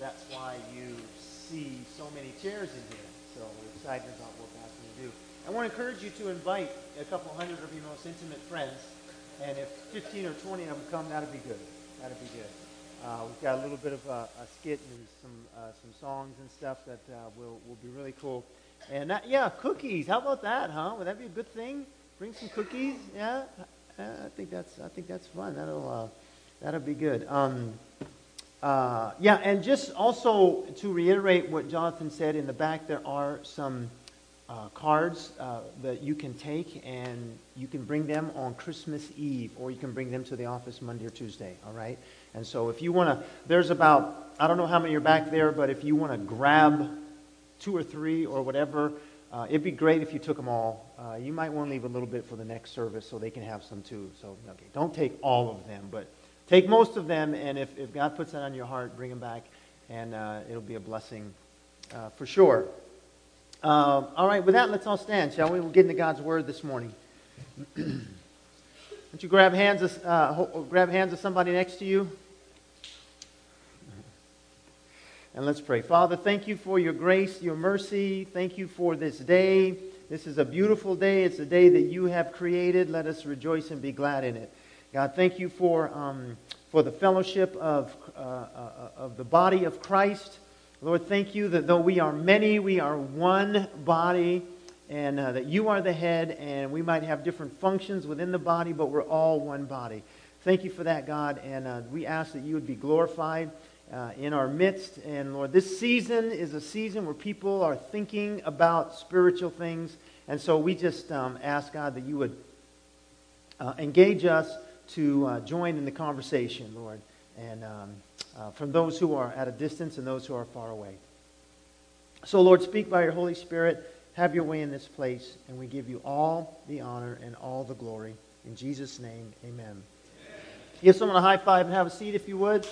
that's why you see so many chairs in here. So we're excited about what God's going to do. I want to encourage you to invite a couple hundred of your most intimate friends. And if 15 or 20 of them come, that'd be good. That'd be good. Uh, we've got a little bit of a, a skit and some uh, some songs and stuff that uh, will will be really cool. And that, yeah, cookies. How about that, huh? Would that be a good thing? Bring some cookies. Yeah, uh, I think that's I think that's fun. That'll uh, that'll be good. Um, uh, yeah, and just also to reiterate what Jonathan said in the back, there are some uh, cards uh, that you can take and you can bring them on Christmas Eve or you can bring them to the office Monday or Tuesday, all right? And so if you want to, there's about, I don't know how many are back there, but if you want to grab two or three or whatever, uh, it'd be great if you took them all. Uh, you might want to leave a little bit for the next service so they can have some too. So, okay, don't take all of them, but take most of them, and if, if God puts that on your heart, bring them back, and uh, it'll be a blessing uh, for sure. Uh, all right, with that, let's all stand, shall we? We'll get into God's Word this morning. Don't you grab hands, of, uh, grab hands of somebody next to you? And let's pray. Father, thank you for your grace, your mercy. Thank you for this day. This is a beautiful day. It's a day that you have created. Let us rejoice and be glad in it. God, thank you for, um, for the fellowship of, uh, uh, of the body of Christ. Lord, thank you that though we are many, we are one body, and uh, that you are the head, and we might have different functions within the body, but we're all one body. Thank you for that, God, and uh, we ask that you would be glorified uh, in our midst. And Lord, this season is a season where people are thinking about spiritual things, and so we just um, ask, God, that you would uh, engage us to uh, join in the conversation, Lord, and. Um, uh, from those who are at a distance and those who are far away. So, Lord, speak by your Holy Spirit. Have your way in this place, and we give you all the honor and all the glory. In Jesus' name, amen. amen. Give someone a high five and have a seat if you would.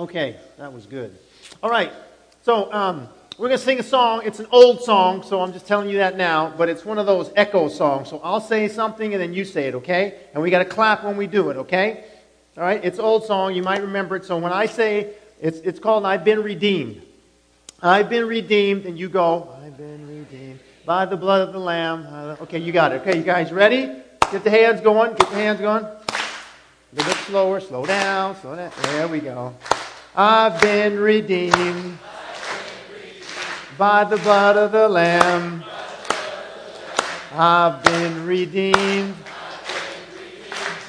Okay, that was good. All right, so um, we're going to sing a song. It's an old song, so I'm just telling you that now, but it's one of those echo songs. So I'll say something and then you say it, okay? And we got to clap when we do it, okay? All right? It's old song. You might remember it. So when I say it's, it's called I've Been Redeemed. I've been redeemed, and you go, I've been redeemed by the blood of the Lamb. Okay, you got it. Okay, you guys ready? Get the hands going. Get the hands going. A little bit slower. Slow down. Slow down. There we go. I've been redeemed by the blood of the Lamb. I've been redeemed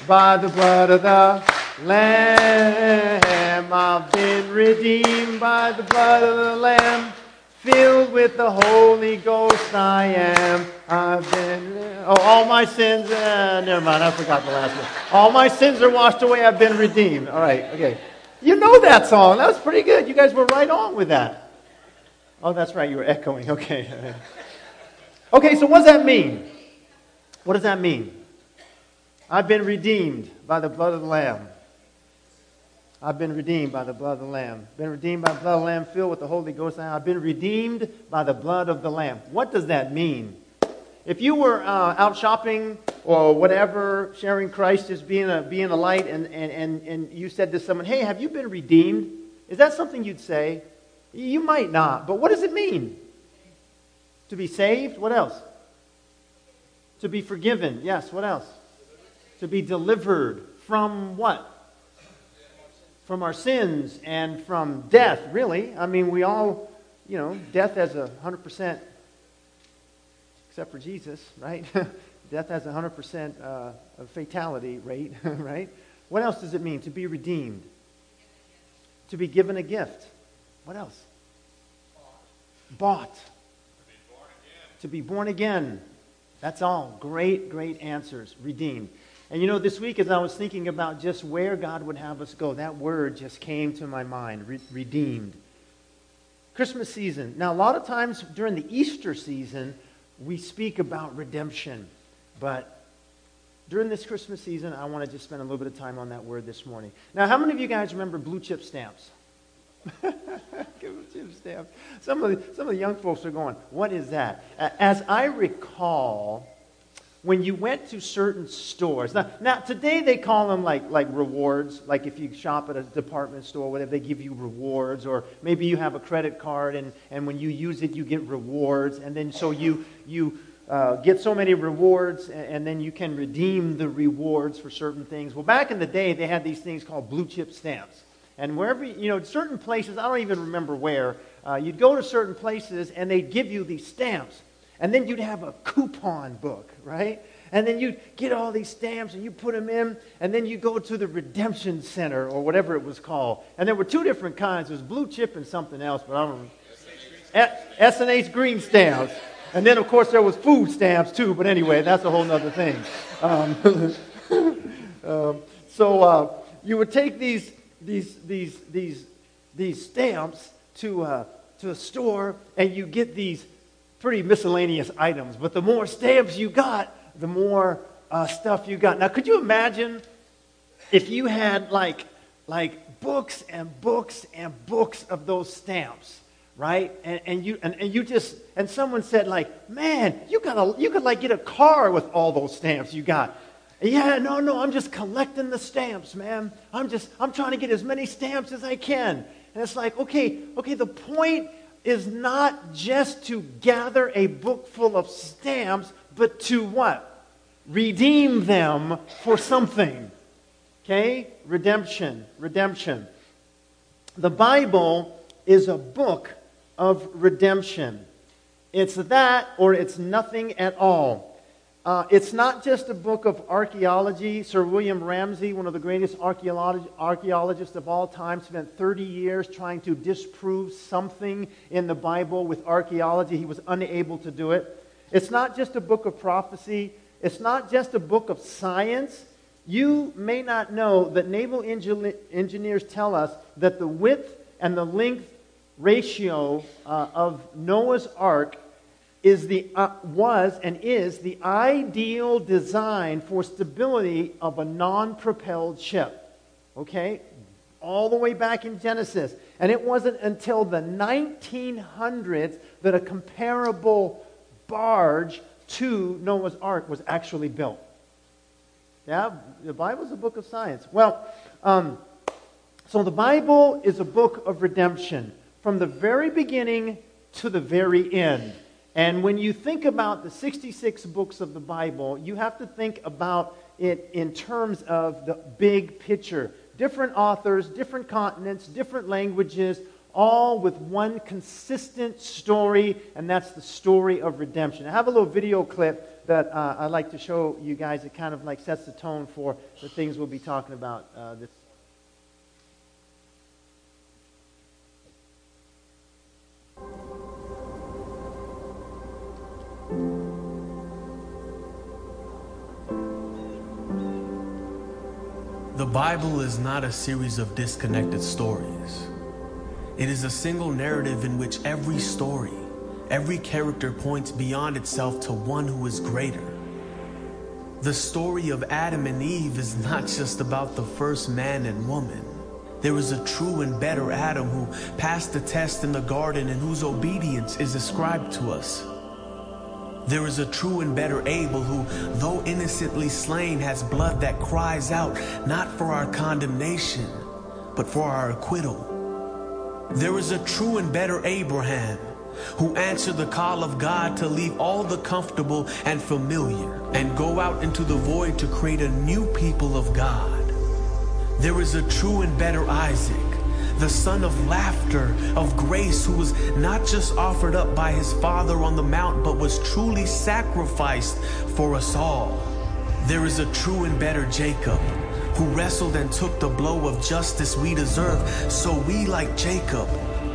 by the blood of the Lamb. I've been redeemed by the blood of the Lamb. Filled with the Holy Ghost I am. I've been. Oh, all my sins. Uh, never mind, I forgot the last one. All my sins are washed away. I've been redeemed. All right, okay. You know that song. That was pretty good. You guys were right on with that. Oh, that's right. You were echoing. Okay. okay, so what does that mean? What does that mean? I've been redeemed by the blood of the Lamb. I've been redeemed by the blood of the Lamb. Been redeemed by the blood of the Lamb, filled with the Holy Ghost. I've been redeemed by the blood of the Lamb. What does that mean? If you were uh, out shopping or whatever, sharing Christ as being a, being a light, and, and, and, and you said to someone, Hey, have you been redeemed? Is that something you'd say? You might not, but what does it mean? To be saved? What else? To be forgiven. Yes, what else? To be delivered from what? From our sins and from death, really. I mean, we all, you know, death has a 100%, except for Jesus, right? death has a 100% uh, fatality rate, right? What else does it mean? To be redeemed. To be given a gift. What else? Bought. To be born again. That's all. Great, great answers. Redeemed. And you know, this week as I was thinking about just where God would have us go, that word just came to my mind re- redeemed. Christmas season. Now, a lot of times during the Easter season, we speak about redemption. But during this Christmas season, I want to just spend a little bit of time on that word this morning. Now, how many of you guys remember blue chip stamps? Them chip stamps. Some of, the, some of the young folks are going, what is that? As I recall, when you went to certain stores, now, now today they call them like, like rewards, like if you shop at a department store, whatever, they give you rewards, or maybe you have a credit card and, and when you use it, you get rewards, and then so you, you uh, get so many rewards, and, and then you can redeem the rewards for certain things. Well, back in the day, they had these things called blue chip stamps. And wherever, you know, certain places, I don't even remember where, uh, you'd go to certain places and they'd give you these stamps. And then you'd have a coupon book, right? And then you'd get all these stamps and you put them in, and then you go to the redemption center or whatever it was called. And there were two different kinds. There was blue chip and something else, but I don't remember. S and H green stamps. And then, of course, there was food stamps too. But anyway, that's a whole other thing. Um, um, so uh, you would take these these, these, these, these stamps to, uh, to a store and you get these pretty miscellaneous items. But the more stamps you got, the more uh, stuff you got. Now, could you imagine if you had like, like books and books and books of those stamps? right? And, and you and, and you just and someone said like, man, you got a you could like get a car with all those stamps you got. Yeah, no, no, I'm just collecting the stamps, man. I'm just, I'm trying to get as many stamps as I can. And it's like, okay, okay, the point is not just to gather a book full of stamps, but to what? Redeem them for something. Okay? Redemption. Redemption. The Bible is a book of redemption. It's that or it's nothing at all. Uh, it's not just a book of archaeology. Sir William Ramsay, one of the greatest archaeolog- archaeologists of all time, spent 30 years trying to disprove something in the Bible with archaeology. He was unable to do it. It's not just a book of prophecy. It's not just a book of science. You may not know that naval engineers tell us that the width and the length ratio uh, of Noah's Ark is the, uh, was and is the ideal design for stability of a non propelled ship. Okay? All the way back in Genesis. And it wasn't until the 1900s that a comparable barge to Noah's Ark was actually built. Yeah, the Bible's a book of science. Well, um, so the Bible is a book of redemption from the very beginning to the very end. And when you think about the 66 books of the Bible, you have to think about it in terms of the big picture. Different authors, different continents, different languages, all with one consistent story, and that's the story of redemption. I have a little video clip that uh, I'd like to show you guys. It kind of like sets the tone for the things we'll be talking about uh, this The Bible is not a series of disconnected stories. It is a single narrative in which every story, every character points beyond itself to one who is greater. The story of Adam and Eve is not just about the first man and woman. There is a true and better Adam who passed the test in the garden and whose obedience is ascribed to us. There is a true and better Abel who, though innocently slain, has blood that cries out not for our condemnation, but for our acquittal. There is a true and better Abraham who answered the call of God to leave all the comfortable and familiar and go out into the void to create a new people of God. There is a true and better Isaac the son of laughter, of grace, who was not just offered up by his father on the mount, but was truly sacrificed for us all. There is a true and better Jacob, who wrestled and took the blow of justice we deserve, so we, like Jacob,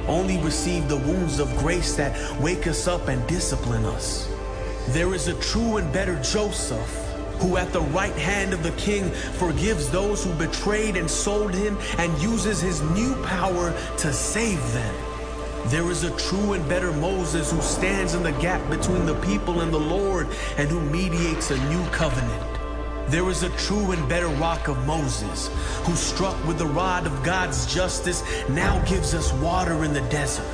only receive the wounds of grace that wake us up and discipline us. There is a true and better Joseph who at the right hand of the king forgives those who betrayed and sold him and uses his new power to save them. There is a true and better Moses who stands in the gap between the people and the Lord and who mediates a new covenant. There is a true and better rock of Moses, who struck with the rod of God's justice now gives us water in the desert.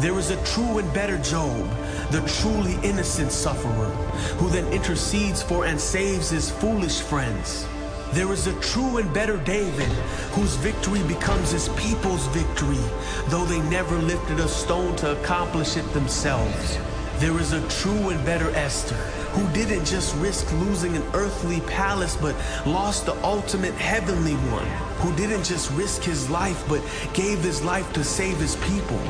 There is a true and better Job, the truly innocent sufferer, who then intercedes for and saves his foolish friends. There is a true and better David, whose victory becomes his people's victory, though they never lifted a stone to accomplish it themselves. There is a true and better Esther, who didn't just risk losing an earthly palace, but lost the ultimate heavenly one, who didn't just risk his life, but gave his life to save his people.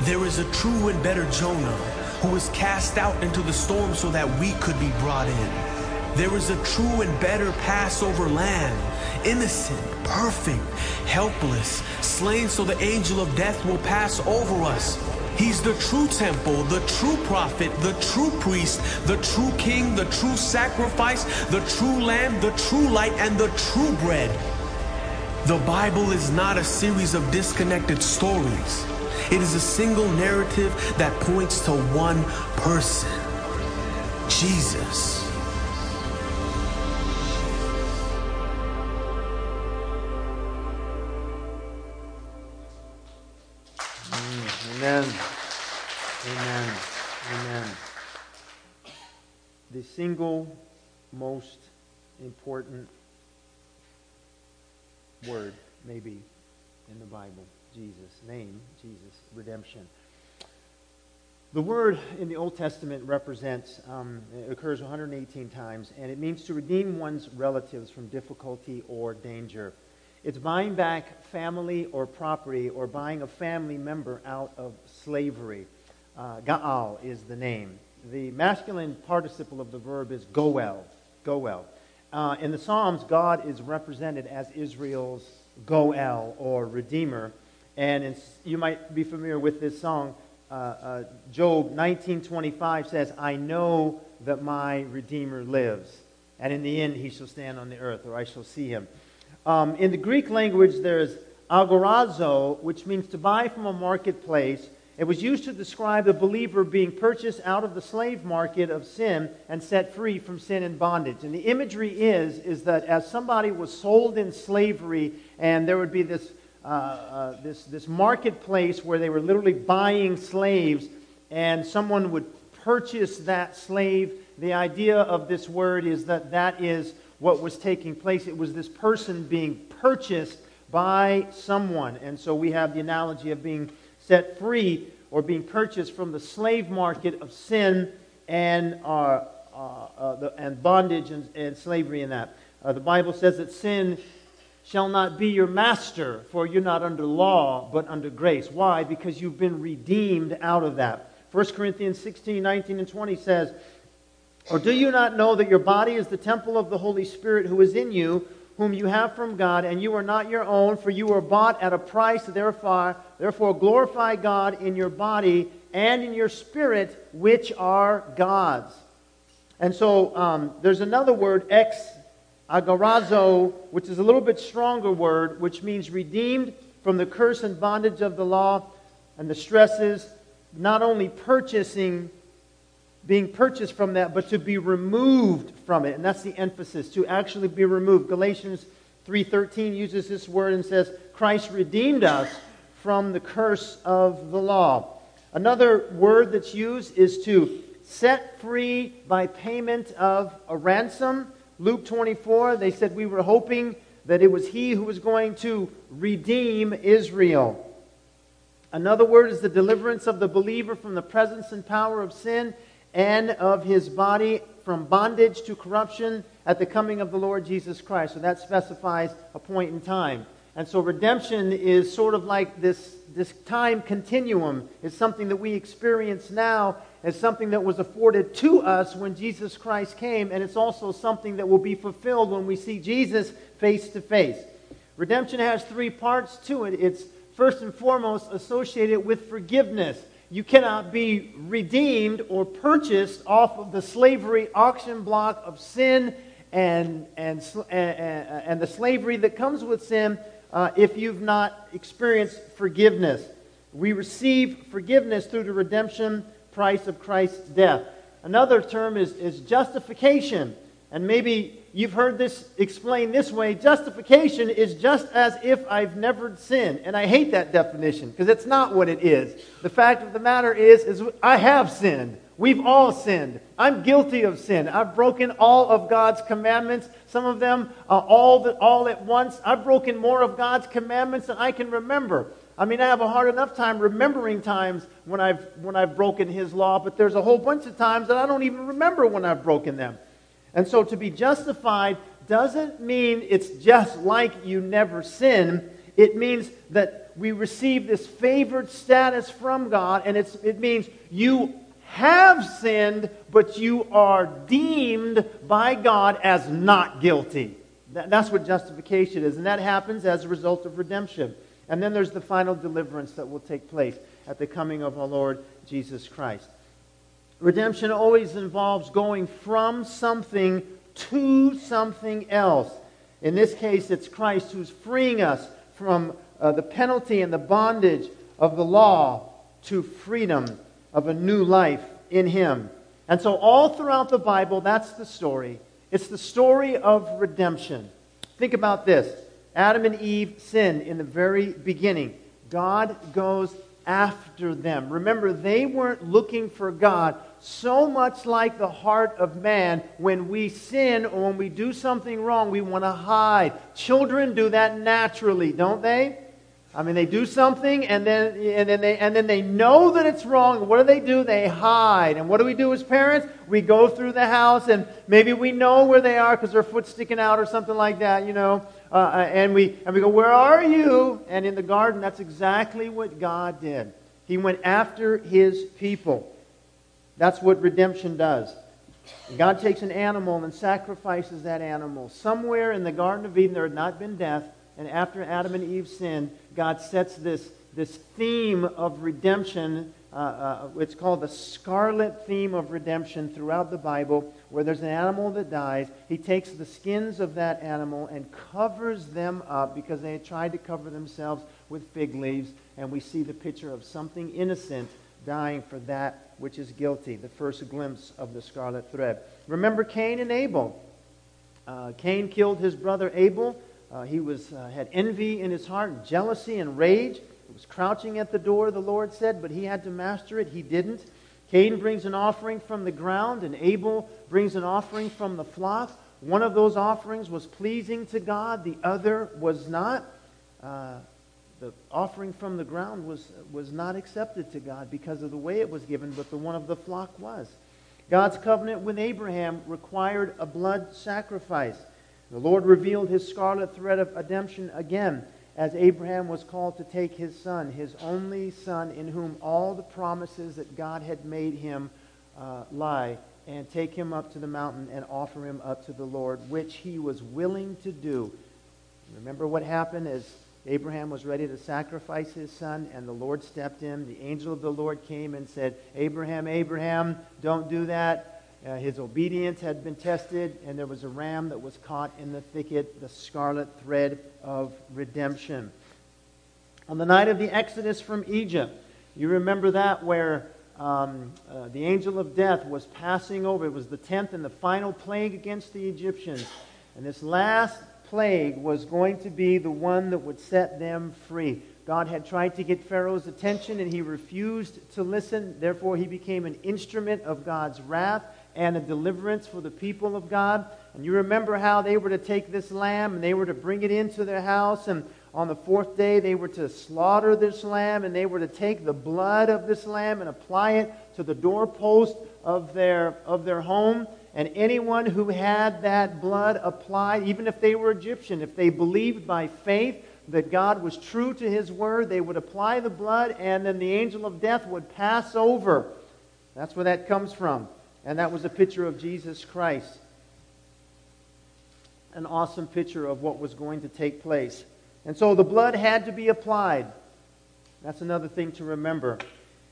There is a true and better Jonah, who was cast out into the storm so that we could be brought in. There is a true and better Passover lamb, innocent, perfect, helpless, slain so the angel of death will pass over us. He's the true temple, the true prophet, the true priest, the true king, the true sacrifice, the true lamb, the true light, and the true bread. The Bible is not a series of disconnected stories. It is a single narrative that points to one person Jesus. Amen. Amen. Amen. The single most important word, maybe, in the Bible Jesus. Name, Jesus. Redemption. The word in the Old Testament represents, um, occurs 118 times, and it means to redeem one's relatives from difficulty or danger. It's buying back family or property or buying a family member out of slavery. Uh, Gaal is the name. The masculine participle of the verb is goel. Goel. Uh, in the Psalms, God is represented as Israel's goel or redeemer. And you might be familiar with this song. Uh, uh, Job 19:25 says, "I know that my Redeemer lives, and in the end he shall stand on the earth, or I shall see him." Um, in the Greek language, there's agorazo, which means to buy from a marketplace. It was used to describe the believer being purchased out of the slave market of sin and set free from sin and bondage. And the imagery is, is that as somebody was sold in slavery, and there would be this, uh, uh, this, this marketplace where they were literally buying slaves, and someone would purchase that slave. The idea of this word is that that is what was taking place. It was this person being purchased by someone. And so we have the analogy of being set free or being purchased from the slave market of sin and, uh, uh, uh, the, and bondage and, and, slavery in that. Uh, the Bible says that sin shall not be your master, for you're not under law, but under grace. Why? Because you've been redeemed out of that. 1 Corinthians 16, 19, and 20 says, or do you not know that your body is the temple of the Holy Spirit who is in you, whom you have from God, and you are not your own, for you were bought at a price, therefore, therefore glorify God in your body and in your spirit, which are God's. And so um, there's another word, ex agorazo, which is a little bit stronger word, which means redeemed from the curse and bondage of the law and the stresses, not only purchasing being purchased from that, but to be removed from it. And that's the emphasis, to actually be removed. Galatians 3.13 uses this word and says, Christ redeemed us from the curse of the law. Another word that's used is to set free by payment of a ransom. Luke 24, they said we were hoping that it was he who was going to redeem Israel. Another word is the deliverance of the believer from the presence and power of sin and of his body from bondage to corruption at the coming of the Lord Jesus Christ. So that specifies a point in time. And so redemption is sort of like this, this time continuum. It's something that we experience now as something that was afforded to us when Jesus Christ came, and it's also something that will be fulfilled when we see Jesus face to face. Redemption has three parts to it. It's first and foremost associated with forgiveness. You cannot be redeemed or purchased off of the slavery auction block of sin and, and, and, and the slavery that comes with sin uh, if you've not experienced forgiveness. We receive forgiveness through the redemption price of Christ's death. Another term is, is justification. And maybe you've heard this explained this way justification is just as if I've never sinned. And I hate that definition because it's not what it is. The fact of the matter is, is I have sinned. We've all sinned. I'm guilty of sin. I've broken all of God's commandments, some of them uh, all, the, all at once. I've broken more of God's commandments than I can remember. I mean, I have a hard enough time remembering times when I've, when I've broken His law, but there's a whole bunch of times that I don't even remember when I've broken them. And so to be justified doesn't mean it's just like you never sin. It means that we receive this favored status from God, and it means you have sinned, but you are deemed by God as not guilty. that's what justification is, and that happens as a result of redemption. And then there's the final deliverance that will take place at the coming of our Lord Jesus Christ. Redemption always involves going from something to something else. In this case, it's Christ who's freeing us from uh, the penalty and the bondage of the law to freedom of a new life in Him. And so, all throughout the Bible, that's the story. It's the story of redemption. Think about this Adam and Eve sinned in the very beginning. God goes after them. Remember, they weren't looking for God so much like the heart of man. When we sin or when we do something wrong, we want to hide. Children do that naturally, don't they? I mean, they do something and then, and, then they, and then they know that it's wrong. What do they do? They hide. And what do we do as parents? We go through the house and maybe we know where they are because their foot's sticking out or something like that, you know. Uh, uh, and, we, and we go, Where are you? And in the garden, that's exactly what God did. He went after his people. That's what redemption does. God takes an animal and sacrifices that animal. Somewhere in the Garden of Eden, there had not been death. And after Adam and Eve sinned, God sets this, this theme of redemption. Uh, uh, it's called the scarlet theme of redemption throughout the Bible, where there's an animal that dies. He takes the skins of that animal and covers them up because they had tried to cover themselves with fig leaves. And we see the picture of something innocent dying for that which is guilty. The first glimpse of the scarlet thread. Remember Cain and Abel. Uh, Cain killed his brother Abel uh, he was, uh, had envy in his heart, jealousy and rage. It was crouching at the door, the Lord said, but he had to master it. He didn't. Cain brings an offering from the ground, and Abel brings an offering from the flock. One of those offerings was pleasing to God, the other was not. Uh, the offering from the ground was, was not accepted to God because of the way it was given, but the one of the flock was. God's covenant with Abraham required a blood sacrifice. The Lord revealed his scarlet thread of redemption again as Abraham was called to take his son, his only son, in whom all the promises that God had made him uh, lie, and take him up to the mountain and offer him up to the Lord, which he was willing to do. Remember what happened as Abraham was ready to sacrifice his son, and the Lord stepped in. The angel of the Lord came and said, Abraham, Abraham, don't do that. Uh, his obedience had been tested, and there was a ram that was caught in the thicket, the scarlet thread of redemption. On the night of the Exodus from Egypt, you remember that where um, uh, the angel of death was passing over. It was the tenth and the final plague against the Egyptians. And this last plague was going to be the one that would set them free. God had tried to get Pharaoh's attention and he refused to listen. Therefore, he became an instrument of God's wrath and a deliverance for the people of God. And you remember how they were to take this lamb and they were to bring it into their house. And on the fourth day, they were to slaughter this lamb and they were to take the blood of this lamb and apply it to the doorpost of their, of their home. And anyone who had that blood applied, even if they were Egyptian, if they believed by faith that God was true to his word, they would apply the blood and then the angel of death would pass over. That's where that comes from. And that was a picture of Jesus Christ. An awesome picture of what was going to take place. And so the blood had to be applied. That's another thing to remember.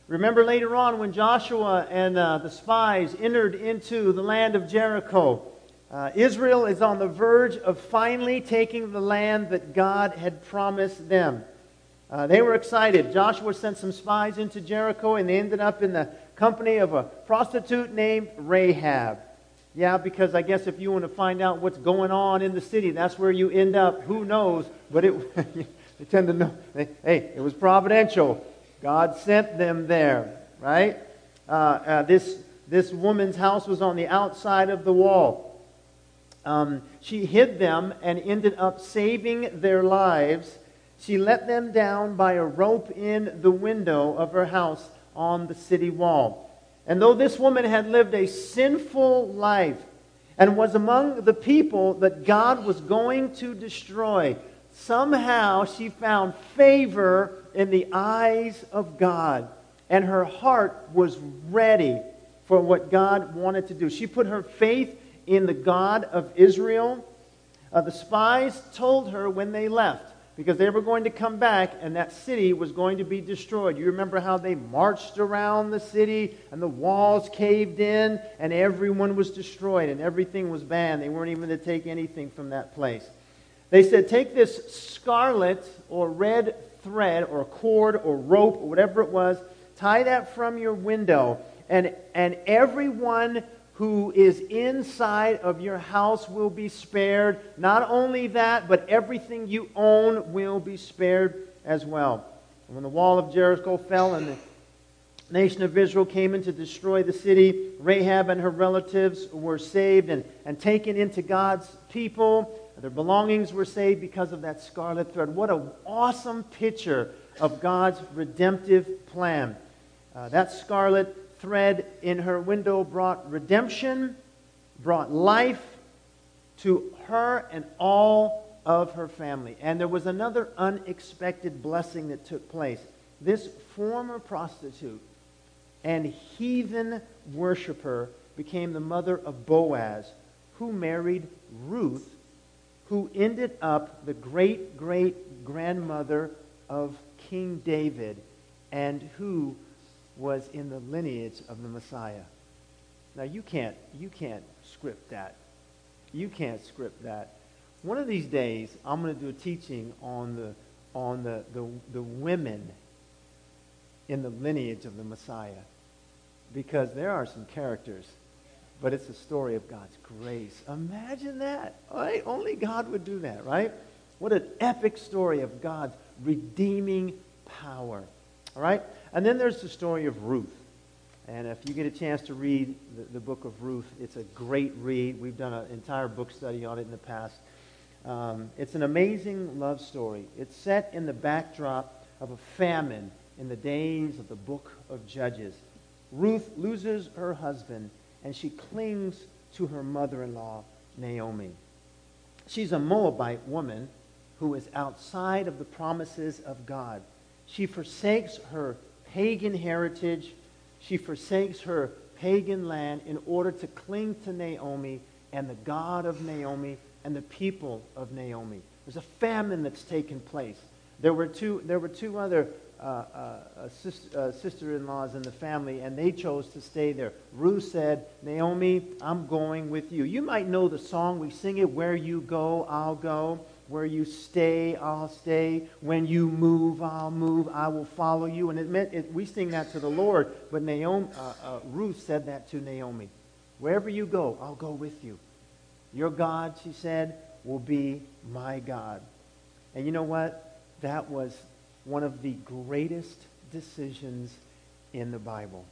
Remember later on when Joshua and uh, the spies entered into the land of Jericho. Uh, Israel is on the verge of finally taking the land that God had promised them. Uh, they were excited. Joshua sent some spies into Jericho, and they ended up in the company of a prostitute named Rahab. Yeah, because I guess if you want to find out what's going on in the city, that's where you end up. Who knows? But it, they tend to know. Hey, it was providential. God sent them there, right? Uh, uh, this, this woman's house was on the outside of the wall. Um, she hid them and ended up saving their lives. She let them down by a rope in the window of her house on the city wall. And though this woman had lived a sinful life and was among the people that God was going to destroy, somehow she found favor in the eyes of God. And her heart was ready for what God wanted to do. She put her faith in the God of Israel. Uh, the spies told her when they left because they were going to come back and that city was going to be destroyed. You remember how they marched around the city and the walls caved in and everyone was destroyed and everything was banned. They weren't even to take anything from that place. They said, Take this scarlet or red thread or cord or rope or whatever it was, tie that from your window, and, and everyone who is inside of your house will be spared. Not only that, but everything you own will be spared as well. And when the wall of Jericho fell and the nation of Israel came in to destroy the city, Rahab and her relatives were saved and, and taken into God's people. Their belongings were saved because of that scarlet thread. What an awesome picture of God's redemptive plan. Uh, that scarlet thread in her window brought redemption, brought life to her and all of her family. And there was another unexpected blessing that took place. This former prostitute and heathen worshiper became the mother of Boaz, who married Ruth, who ended up the great great grandmother of King David, and who was in the lineage of the Messiah. Now you can't you can't script that. You can't script that. One of these days I'm going to do a teaching on the on the, the, the women in the lineage of the Messiah. Because there are some characters, but it's a story of God's grace. Imagine that. Right? Only God would do that, right? What an epic story of God's redeeming power. All right? And then there's the story of Ruth. And if you get a chance to read the, the book of Ruth, it's a great read. We've done an entire book study on it in the past. Um, it's an amazing love story. It's set in the backdrop of a famine in the days of the book of Judges. Ruth loses her husband, and she clings to her mother in law, Naomi. She's a Moabite woman who is outside of the promises of God. She forsakes her pagan heritage. She forsakes her pagan land in order to cling to Naomi and the God of Naomi and the people of Naomi. There's a famine that's taken place. There were two, there were two other uh, uh, uh uh, sister-in-laws in the family, and they chose to stay there. Ruth said, Naomi, I'm going with you. You might know the song. We sing it, Where You Go, I'll Go. Where you stay, I'll stay. When you move, I'll move. I will follow you. And it meant it, we sing that to the Lord, but Naomi, uh, uh, Ruth said that to Naomi. Wherever you go, I'll go with you. Your God, she said, will be my God. And you know what? That was one of the greatest decisions in the Bible.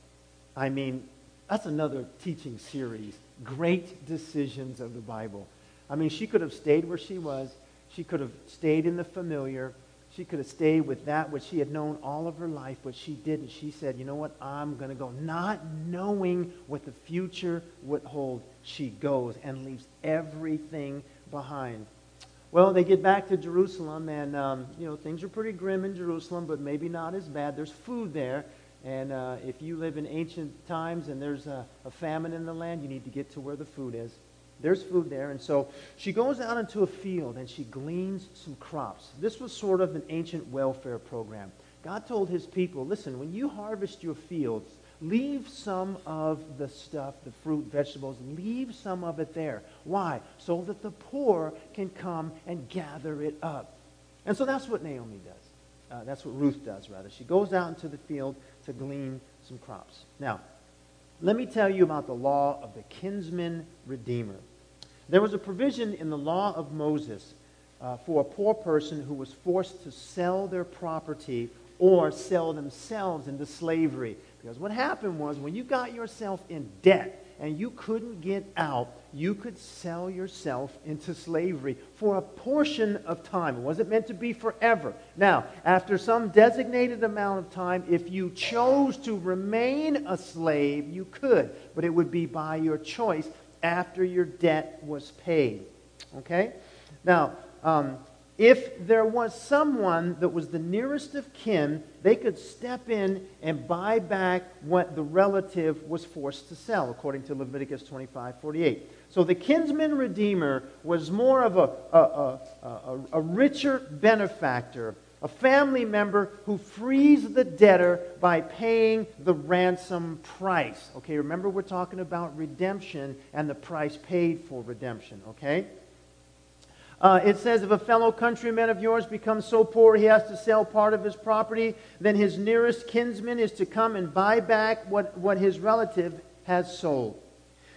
I mean, that's another teaching series. Great decisions of the Bible. I mean, she could have stayed where she was she could have stayed in the familiar. She could have stayed with that which she had known all of her life, but she didn't. She said, you know what? I'm going to go. Not knowing what the future would hold, she goes and leaves everything behind. Well, they get back to Jerusalem, and, um, you know, things are pretty grim in Jerusalem, but maybe not as bad. There's food there. And uh, if you live in ancient times and there's a, a famine in the land, you need to get to where the food is. There's food there. And so she goes out into a field and she gleans some crops. This was sort of an ancient welfare program. God told his people, listen, when you harvest your fields, leave some of the stuff, the fruit, vegetables, leave some of it there. Why? So that the poor can come and gather it up. And so that's what Naomi does. Uh, that's what Ruth does, rather. She goes out into the field to glean some crops. Now, let me tell you about the law of the kinsman redeemer. There was a provision in the law of Moses uh, for a poor person who was forced to sell their property or sell themselves into slavery. Because what happened was when you got yourself in debt and you couldn't get out, you could sell yourself into slavery for a portion of time. It wasn't meant to be forever. Now, after some designated amount of time, if you chose to remain a slave, you could, but it would be by your choice after your debt was paid. Okay? Now, um, if there was someone that was the nearest of kin, they could step in and buy back what the relative was forced to sell, according to Leviticus 25 48. So the kinsman redeemer was more of a, a, a, a, richer benefactor, a family member who frees the debtor by paying the ransom price. Okay, remember we're talking about redemption and the price paid for redemption, okay? Uh, it says, if a fellow countryman of yours becomes so poor he has to sell part of his property, then his nearest kinsman is to come and buy back what, what his relative has sold.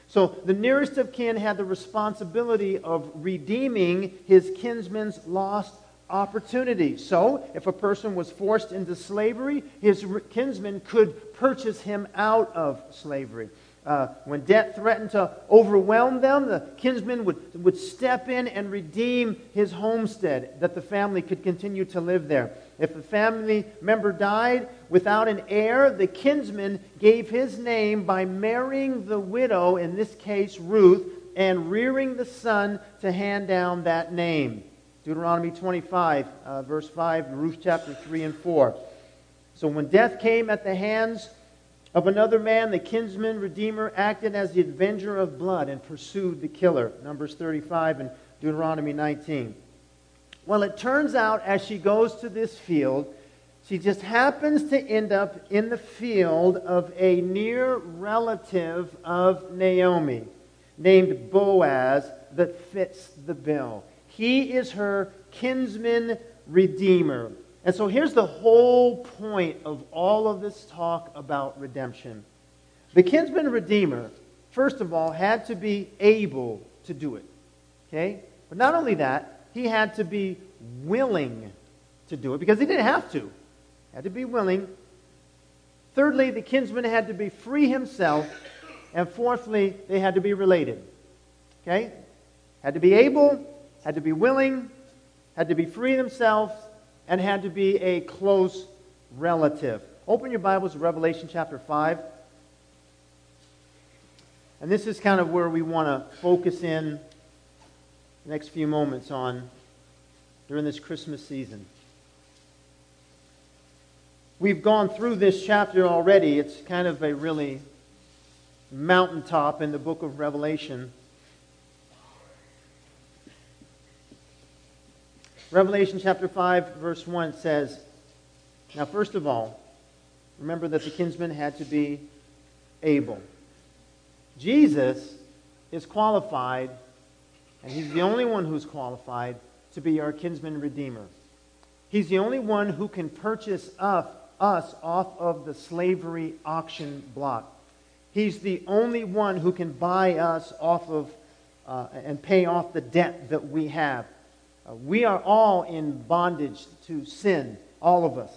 So the nearest of kin had the responsibility of redeeming his kinsman's lost opportunity. So if a person was forced into slavery, his kinsman could purchase him out of slavery. Uh, when debt threatened to overwhelm them, the kinsman would, would step in and redeem his homestead that the family could continue to live there. If a family member died without an heir, the kinsman gave his name by marrying the widow, in this case Ruth, and rearing the son to hand down that name. Deuteronomy 25, uh, verse 5, Ruth chapter 3 and 4. So when death came at the hands of another man, the kinsman redeemer acted as the avenger of blood and pursued the killer. Numbers 35 and Deuteronomy 19. Well, it turns out as she goes to this field, she just happens to end up in the field of a near relative of Naomi named Boaz that fits the bill. He is her kinsman redeemer. And so here's the whole point of all of this talk about redemption. The kinsman redeemer, first of all, had to be able to do it. Okay? But not only that, he had to be willing to do it because he didn't have to. He had to be willing. Thirdly, the kinsman had to be free himself. And fourthly, they had to be related. Okay? Had to be able, had to be willing, had to be free themselves, and had to be a close relative. Open your Bibles to Revelation chapter 5. And this is kind of where we want to focus in next few moments on during this Christmas season. We've gone through this chapter already. It's kind of a really mountaintop in the book of Revelation. Revelation chapter 5, verse 1 says, Now, first of all, remember that the kinsman had to be able. Jesus is qualified, and he's the only one who's qualified to be our kinsman redeemer. He's the only one who can purchase us off of the slavery auction block. He's the only one who can buy us off of uh, and pay off the debt that we have. Uh, we are all in bondage to sin, all of us.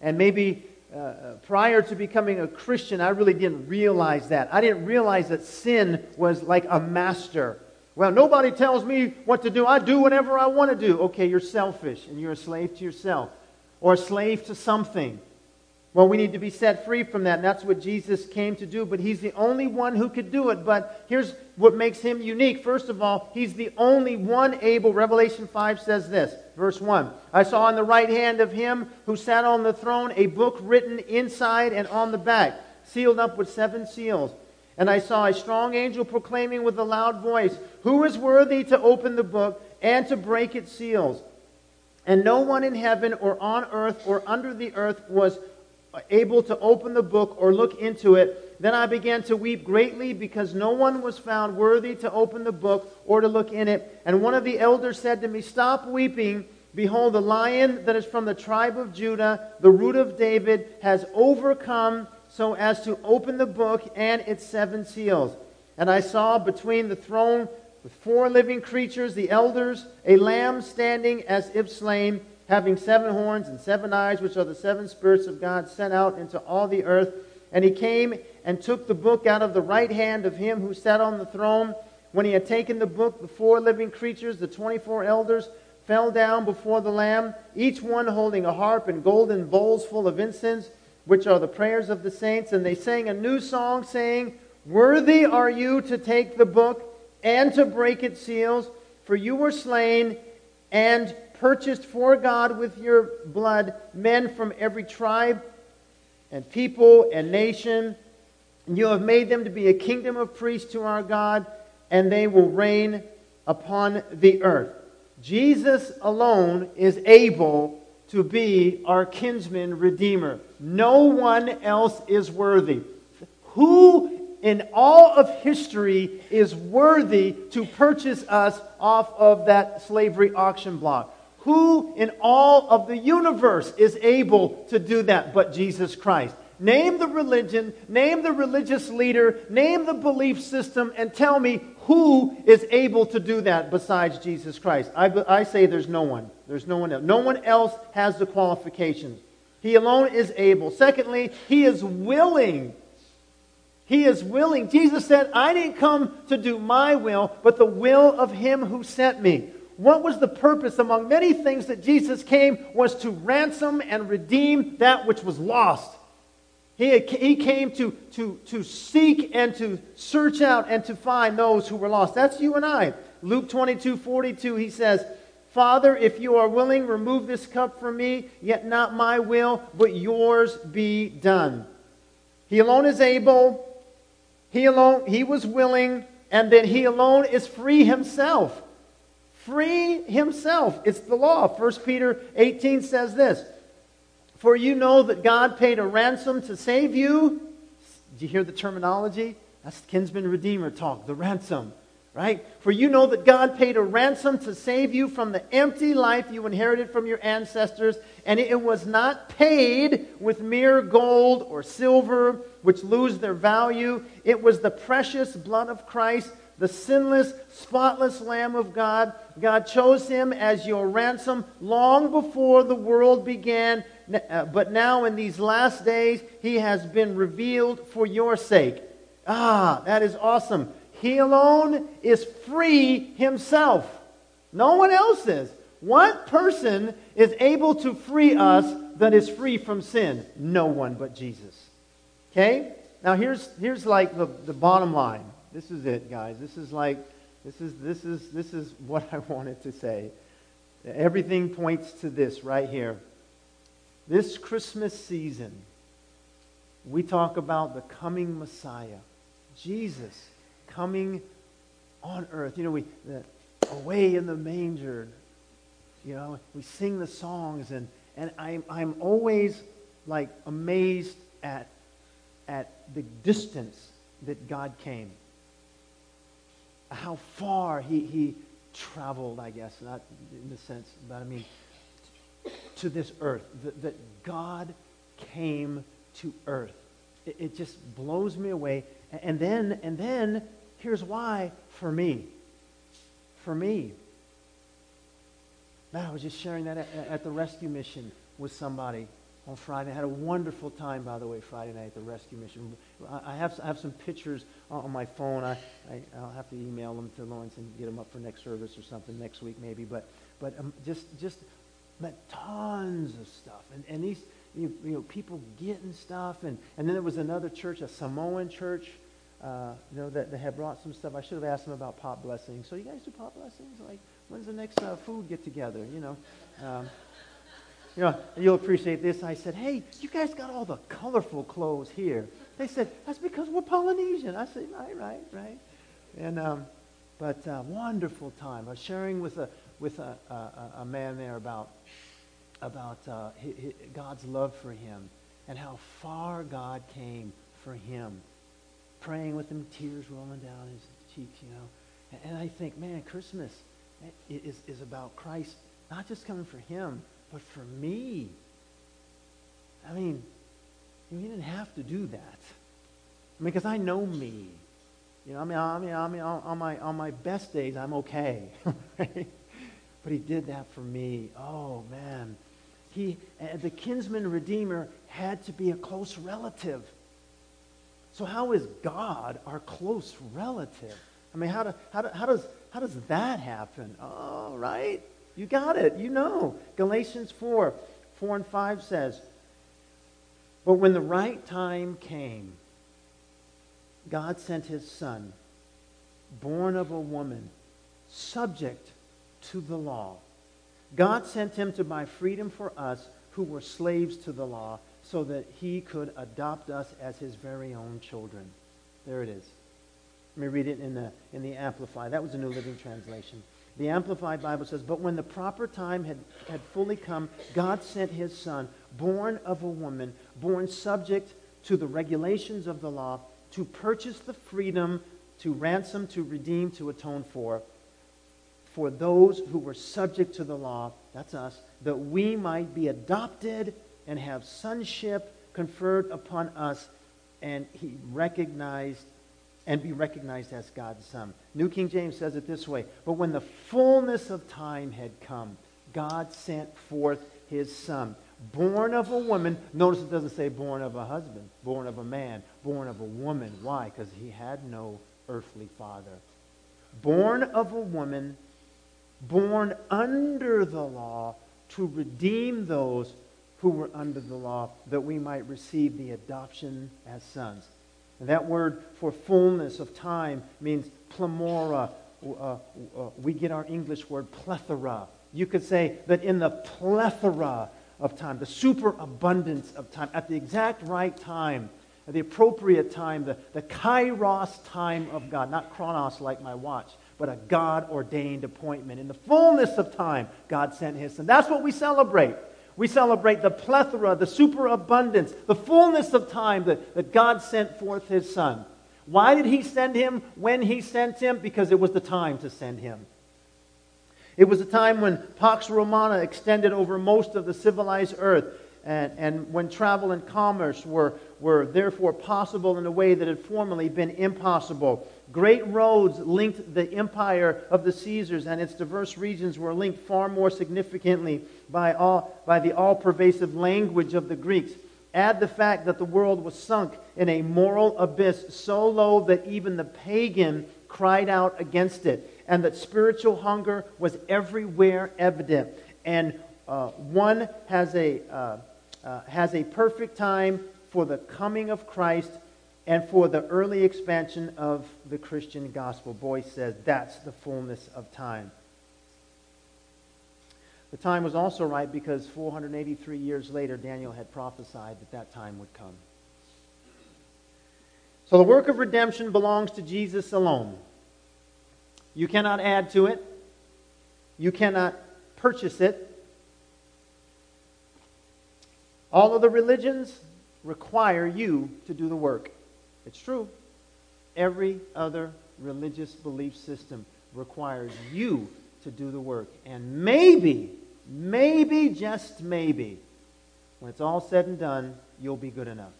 And maybe uh, uh, prior to becoming a Christian, I really didn't realize that. I didn't realize that sin was like a master. Well, nobody tells me what to do. I do whatever I want to do. Okay, you're selfish and you're a slave to yourself or a slave to something. Well, we need to be set free from that, and that's what Jesus came to do, but he's the only one who could do it. But here's what makes him unique. First of all, he's the only one able. Revelation 5 says this, verse 1 I saw on the right hand of him who sat on the throne a book written inside and on the back, sealed up with seven seals. And I saw a strong angel proclaiming with a loud voice, Who is worthy to open the book and to break its seals? And no one in heaven or on earth or under the earth was able to open the book or look into it. Then I began to weep greatly because no one was found worthy to open the book or to look in it. And one of the elders said to me, Stop weeping. Behold, the lion that is from the tribe of Judah, the root of David, has overcome so as to open the book and its seven seals. And I saw between the throne with four living creatures, the elders, a lamb standing as if slain, having seven horns and seven eyes, which are the seven spirits of God sent out into all the earth. And he came and took the book out of the right hand of him who sat on the throne. When he had taken the book, the four living creatures, the 24 elders, fell down before the Lamb, each one holding a harp and golden bowls full of incense, which are the prayers of the saints. And they sang a new song, saying, Worthy are you to take the book and to break its seals, for you were slain and purchased for God with your blood men from every tribe and people and nation. And you have made them to be a kingdom of priests to our God, and they will reign upon the earth. Jesus alone is able to be our kinsman redeemer. No one else is worthy. Who in all of history is worthy to purchase us off of that slavery auction block? Who in all of the universe is able to do that but Jesus Christ? Name the religion, name the religious leader, name the belief system, and tell me who is able to do that besides Jesus Christ? I, I say there's no one. There's no one else. No one else has the qualifications. He alone is able. Secondly, he is willing. He is willing. Jesus said, I didn't come to do my will, but the will of him who sent me. What was the purpose among many things that Jesus came was to ransom and redeem that which was lost. He, he came to, to, to seek and to search out and to find those who were lost. That's you and I. Luke 22 42, he says, Father, if you are willing, remove this cup from me, yet not my will, but yours be done. He alone is able, he alone, he was willing, and then he alone is free himself. Free himself. It's the law. 1 Peter 18 says this for you know that God paid a ransom to save you. Did you hear the terminology? That's kinsman redeemer talk, the ransom, right? For you know that God paid a ransom to save you from the empty life you inherited from your ancestors, and it was not paid with mere gold or silver, which lose their value. It was the precious blood of Christ, the sinless, spotless Lamb of God. God chose him as your ransom long before the world began uh, but now in these last days, he has been revealed for your sake. Ah, that is awesome. He alone is free himself. No one else is. What person is able to free us that is free from sin? No one but Jesus. Okay? Now here's here's like the, the bottom line. This is it, guys. This is like this is this is this is what I wanted to say. Everything points to this right here. This Christmas season, we talk about the coming Messiah, Jesus coming on earth. You know, we the, away in the manger. You know, we sing the songs, and and I'm I'm always like amazed at at the distance that God came. How far he he traveled, I guess, not in the sense, but I mean to this earth, that, that God came to earth. It, it just blows me away. And then, and then, here's why for me. For me. Man, I was just sharing that at, at the rescue mission with somebody on Friday. I had a wonderful time, by the way, Friday night at the rescue mission. I have, I have some pictures on my phone. I, I, will have to email them to Lawrence and get them up for next service or something next week, maybe. But, but um, just, just met tons of stuff. And, and these, you, you, know, people getting stuff. And, and then there was another church, a Samoan church, uh, you know, that, that had brought some stuff. I should have asked them about pot blessings. So you guys do pot blessings? Like, when's the next uh, food get together? You know, um, you know, you'll appreciate this. I said, hey, you guys got all the colorful clothes here. They said, that's because we're Polynesian. I said, right, right, right. And, um, but uh, wonderful time. I was sharing with a, with a, a, a man there about about uh, God's love for him and how far God came for him. Praying with him, tears rolling down his cheeks, you know. And, and I think, man, Christmas is, is about Christ not just coming for him, but for me. I mean, You didn't have to do that. I mean, because I know me. You know, I mean, I mean, I mean, on my on my best days, I'm okay. right? But he did that for me. Oh man, he uh, the kinsman redeemer had to be a close relative. So how is God our close relative? I mean, how, do, how, do, how, does, how does that happen? Oh, right? You got it. You know. Galatians 4, 4 and 5 says, But when the right time came, God sent his son, born of a woman, subject to the law. God sent him to buy freedom for us who were slaves to the law so that he could adopt us as his very own children. There it is. Let me read it in the, in the Amplified. That was a New Living Translation. The Amplified Bible says, But when the proper time had, had fully come, God sent his son, born of a woman, born subject to the regulations of the law, to purchase the freedom, to ransom, to redeem, to atone for, for those who were subject to the law, that's us, that we might be adopted and have sonship conferred upon us, and he recognized and be recognized as God's son. New King James says it this way But when the fullness of time had come, God sent forth his son, born of a woman. Notice it doesn't say born of a husband, born of a man, born of a woman. Why? Because he had no earthly father. Born of a woman, born under the law to redeem those who were under the law, that we might receive the adoption as sons. And that word for fullness of time means pleroma. Uh, uh, we get our English word plethora. You could say that in the plethora of time, the superabundance of time, at the exact right time, at the appropriate time, the, the kairos time of God, not chronos like my watch, but a God ordained appointment. In the fullness of time, God sent his son. That's what we celebrate. We celebrate the plethora, the superabundance, the fullness of time that, that God sent forth his Son. Why did he send him when he sent him? Because it was the time to send him. It was a time when Pax Romana extended over most of the civilized earth, and, and when travel and commerce were, were therefore possible in a way that had formerly been impossible. Great roads linked the empire of the Caesars, and its diverse regions were linked far more significantly by, all, by the all pervasive language of the Greeks. Add the fact that the world was sunk in a moral abyss so low that even the pagan cried out against it, and that spiritual hunger was everywhere evident. And uh, one has a, uh, uh, has a perfect time for the coming of Christ and for the early expansion of the Christian gospel. Boice says that's the fullness of time. The time was also right because 483 years later, Daniel had prophesied that that time would come. So the work of redemption belongs to Jesus alone. You cannot add to it, you cannot purchase it. All of the religions require you to do the work. It's true. Every other religious belief system requires you to do the work. And maybe maybe, just maybe, when it's all said and done, you'll be good enough.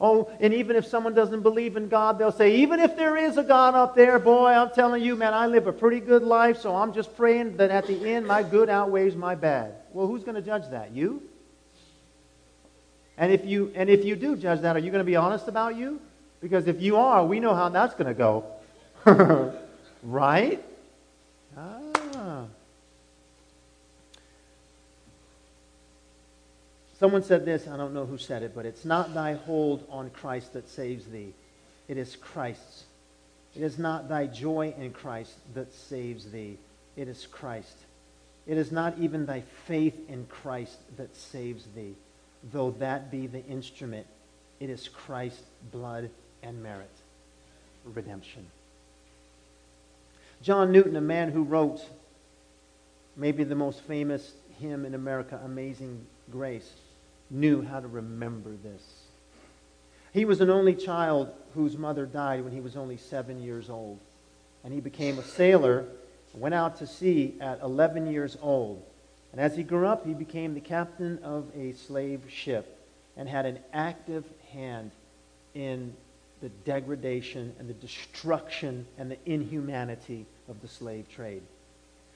Oh, and even if someone doesn't believe in God, they'll say, even if there is a God up there, boy, I'm telling you, man, I live a pretty good life, so I'm just praying that at the end my good outweighs my bad. Well, who's going to judge that? You? And if you and if you do judge that, are you going to be honest about you? Because if you are, we know how that's going to go. right? Ah. Someone said this, I don't know who said it, but it's not thy hold on Christ that saves thee. It is Christ's. It is not thy joy in Christ that saves thee. It is Christ. It is not even thy faith in Christ that saves thee, though that be the instrument. It is Christ's blood and merit. Redemption. John Newton, a man who wrote maybe the most famous hymn in America, Amazing Grace, knew how to remember this. He was an only child whose mother died when he was only seven years old. And he became a sailor, went out to sea at 11 years old. And as he grew up, he became the captain of a slave ship. and had an active hand in the degradation and the destruction and the inhumanity of the slave trade.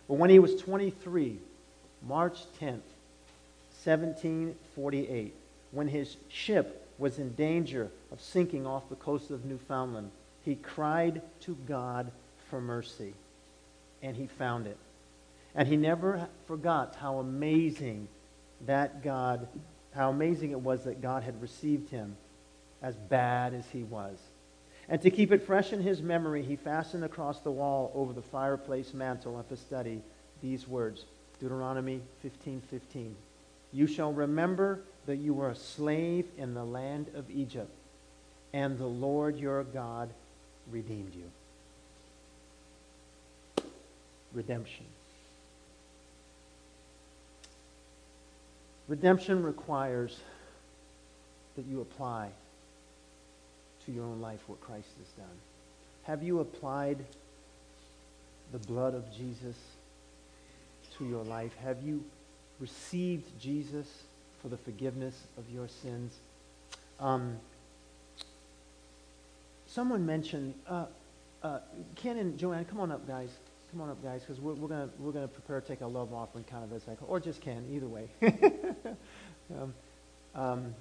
But when he was 23, March 10th, 1748, when his ship was in danger of sinking off the coast of Newfoundland, he cried to God for mercy, and he found it. And he never forgot how amazing that God, how amazing it was that God had received him as bad as he was. And to keep it fresh in his memory, he fastened across the wall over the fireplace mantel at the study these words Deuteronomy 15 15. You shall remember that you were a slave in the land of Egypt, and the Lord your God redeemed you. Redemption. Redemption requires that you apply to your own life what Christ has done. Have you applied the blood of Jesus to your life? Have you received Jesus for the forgiveness of your sins? Um, someone mentioned, uh, uh, Ken and Joanne, come on up, guys. Come on up, guys, because we're, we're going we're gonna prepare to take a love offering kind of as I or just Ken, either way. um, um,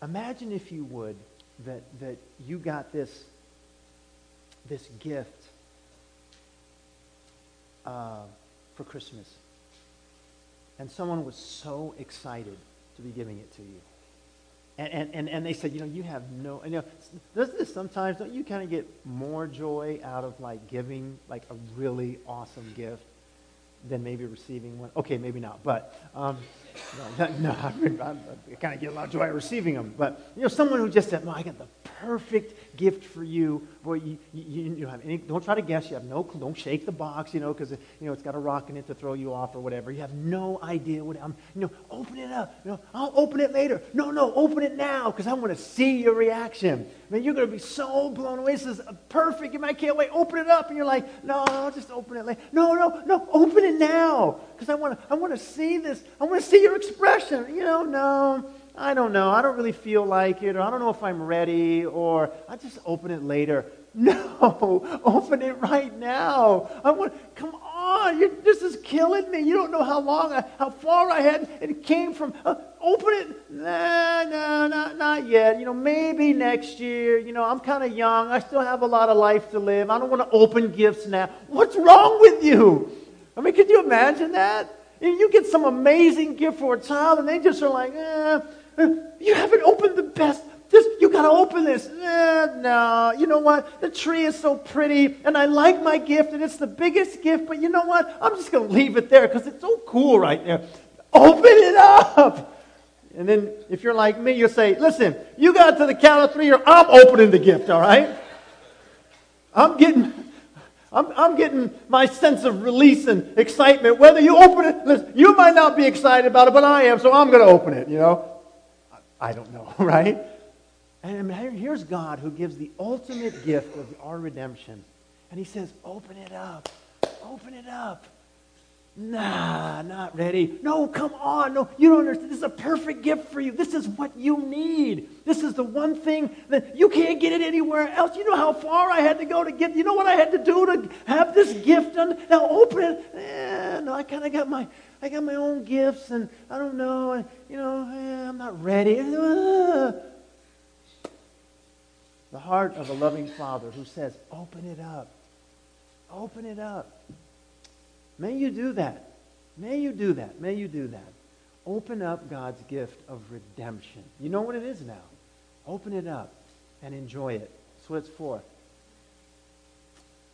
imagine, if you would, that, that you got this, this gift uh, for Christmas. And someone was so excited to be giving it to you. And, and, and, they said, you know, you have no, you know, doesn't this sometimes, don't you kind of get more joy out of like giving like a really awesome gift than maybe receiving one? Okay, maybe not, but um, no, I, I, kind of get a lot of joy receiving them. But, you know, someone who just said, no, I got the perfect gift for you. Boy, you, you, you have any, don't try to guess. You have no Don't shake the box, you know, because, you know, it's got a rock in it to throw you off or whatever. You have no idea what I'm, you know, open it up. You know, I'll open it later. No, no, open it now because I want to see your reaction. I mean, you're going to be so blown away. This is perfect. You might can't wait. Open it up. And you're like, no, I'll just open it later. No, no, no, open it now because I want to, I want to see this. I want to see your expression. You know, no. I don't know. I don't really feel like it, or I don't know if I'm ready, or I just open it later. No, open it right now. I want. Come on, you, this is killing me. You don't know how long, I, how far I had. It came from. Uh, open it. Nah, no, not not yet. You know, maybe next year. You know, I'm kind of young. I still have a lot of life to live. I don't want to open gifts now. What's wrong with you? I mean, could you imagine that? You get some amazing gift for a child, and they just are like, eh you haven't opened the best. This, you got to open this. Eh, no, you know what? The tree is so pretty, and I like my gift, and it's the biggest gift. But you know what? I'm just going to leave it there because it's so cool right there. Open it up. And then, if you're like me, you'll say, "Listen, you got to the count of three, or I'm opening the gift. All right? I'm getting." I'm, I'm, getting my sense of release and excitement. Whether you open it, listen, you might not be excited about it, but I am, so I'm going to open it, you know. I don't know, right? And here's God who gives the ultimate gift of our redemption. And he says, Open it up. Open it up. Nah, not ready. No, come on. No, you don't understand. This is a perfect gift for you. This is what you need. This is the one thing that you can't get it anywhere else. You know how far I had to go to get. You know what I had to do to have this gift done. Now open it. Eh, no, I kind of got my I got my own gifts, and I don't know, and you know, eh, I'm not ready. The heart of a loving father who says, Open it up. Open it up. May you do that. May you do that. May you do that. Open up God's gift of redemption. You know what it is now. Open it up and enjoy it. That's what it's for.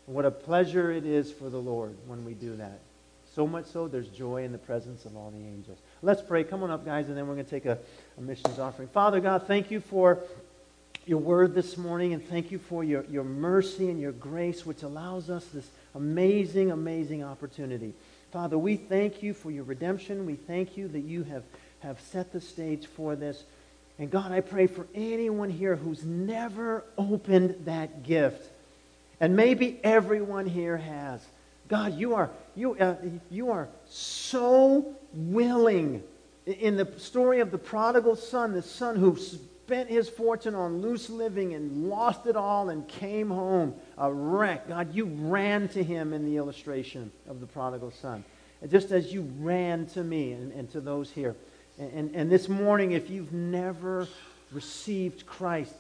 What a pleasure it is for the Lord when we do that. So much so, there's joy in the presence of all the angels. Let's pray. Come on up, guys, and then we're going to take a, a missions offering. Father God, thank you for your word this morning, and thank you for your, your mercy and your grace, which allows us this amazing, amazing opportunity. Father, we thank you for your redemption. We thank you that you have, have set the stage for this. And God, I pray for anyone here who's never opened that gift. And maybe everyone here has. God, you are, you, uh, you are so willing In the story of the prodigal son, the son who spent his fortune on loose living and lost it all and came home a wreck. God, you ran to him in the illustration of the prodigal son. Just as you ran to me and, and to those here. And, and, and this morning, if you've never received Christ,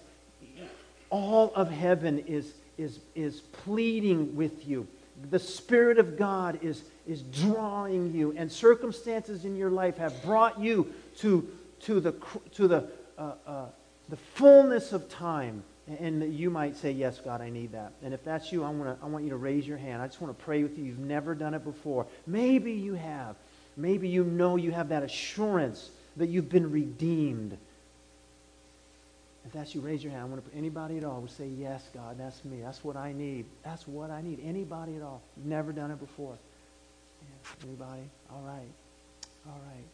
all of heaven is, is, is pleading with you. The Spirit of God is, is drawing you, and circumstances in your life have brought you to, to the, to the, uh, uh, the fullness of time. And you might say, Yes, God, I need that. And if that's you, I, wanna, I want you to raise your hand. I just want to pray with you. You've never done it before. Maybe you have. Maybe you know you have that assurance that you've been redeemed if that's you, raise your hand. I want to, anybody at all would say, yes, God, that's me. That's what I need. That's what I need. Anybody at all. Never done it before. Yeah. Anybody? All right. All right.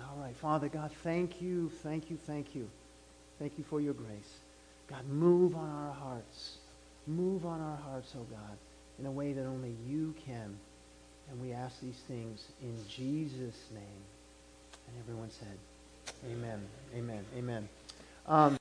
All right. Father God, thank you, thank you, thank you. Thank you for your grace. God, move on our hearts. Move on our hearts, oh God, in a way that only you can. And we ask these things in Jesus' name. And everyone said, Amen. Amen. Amen. Um,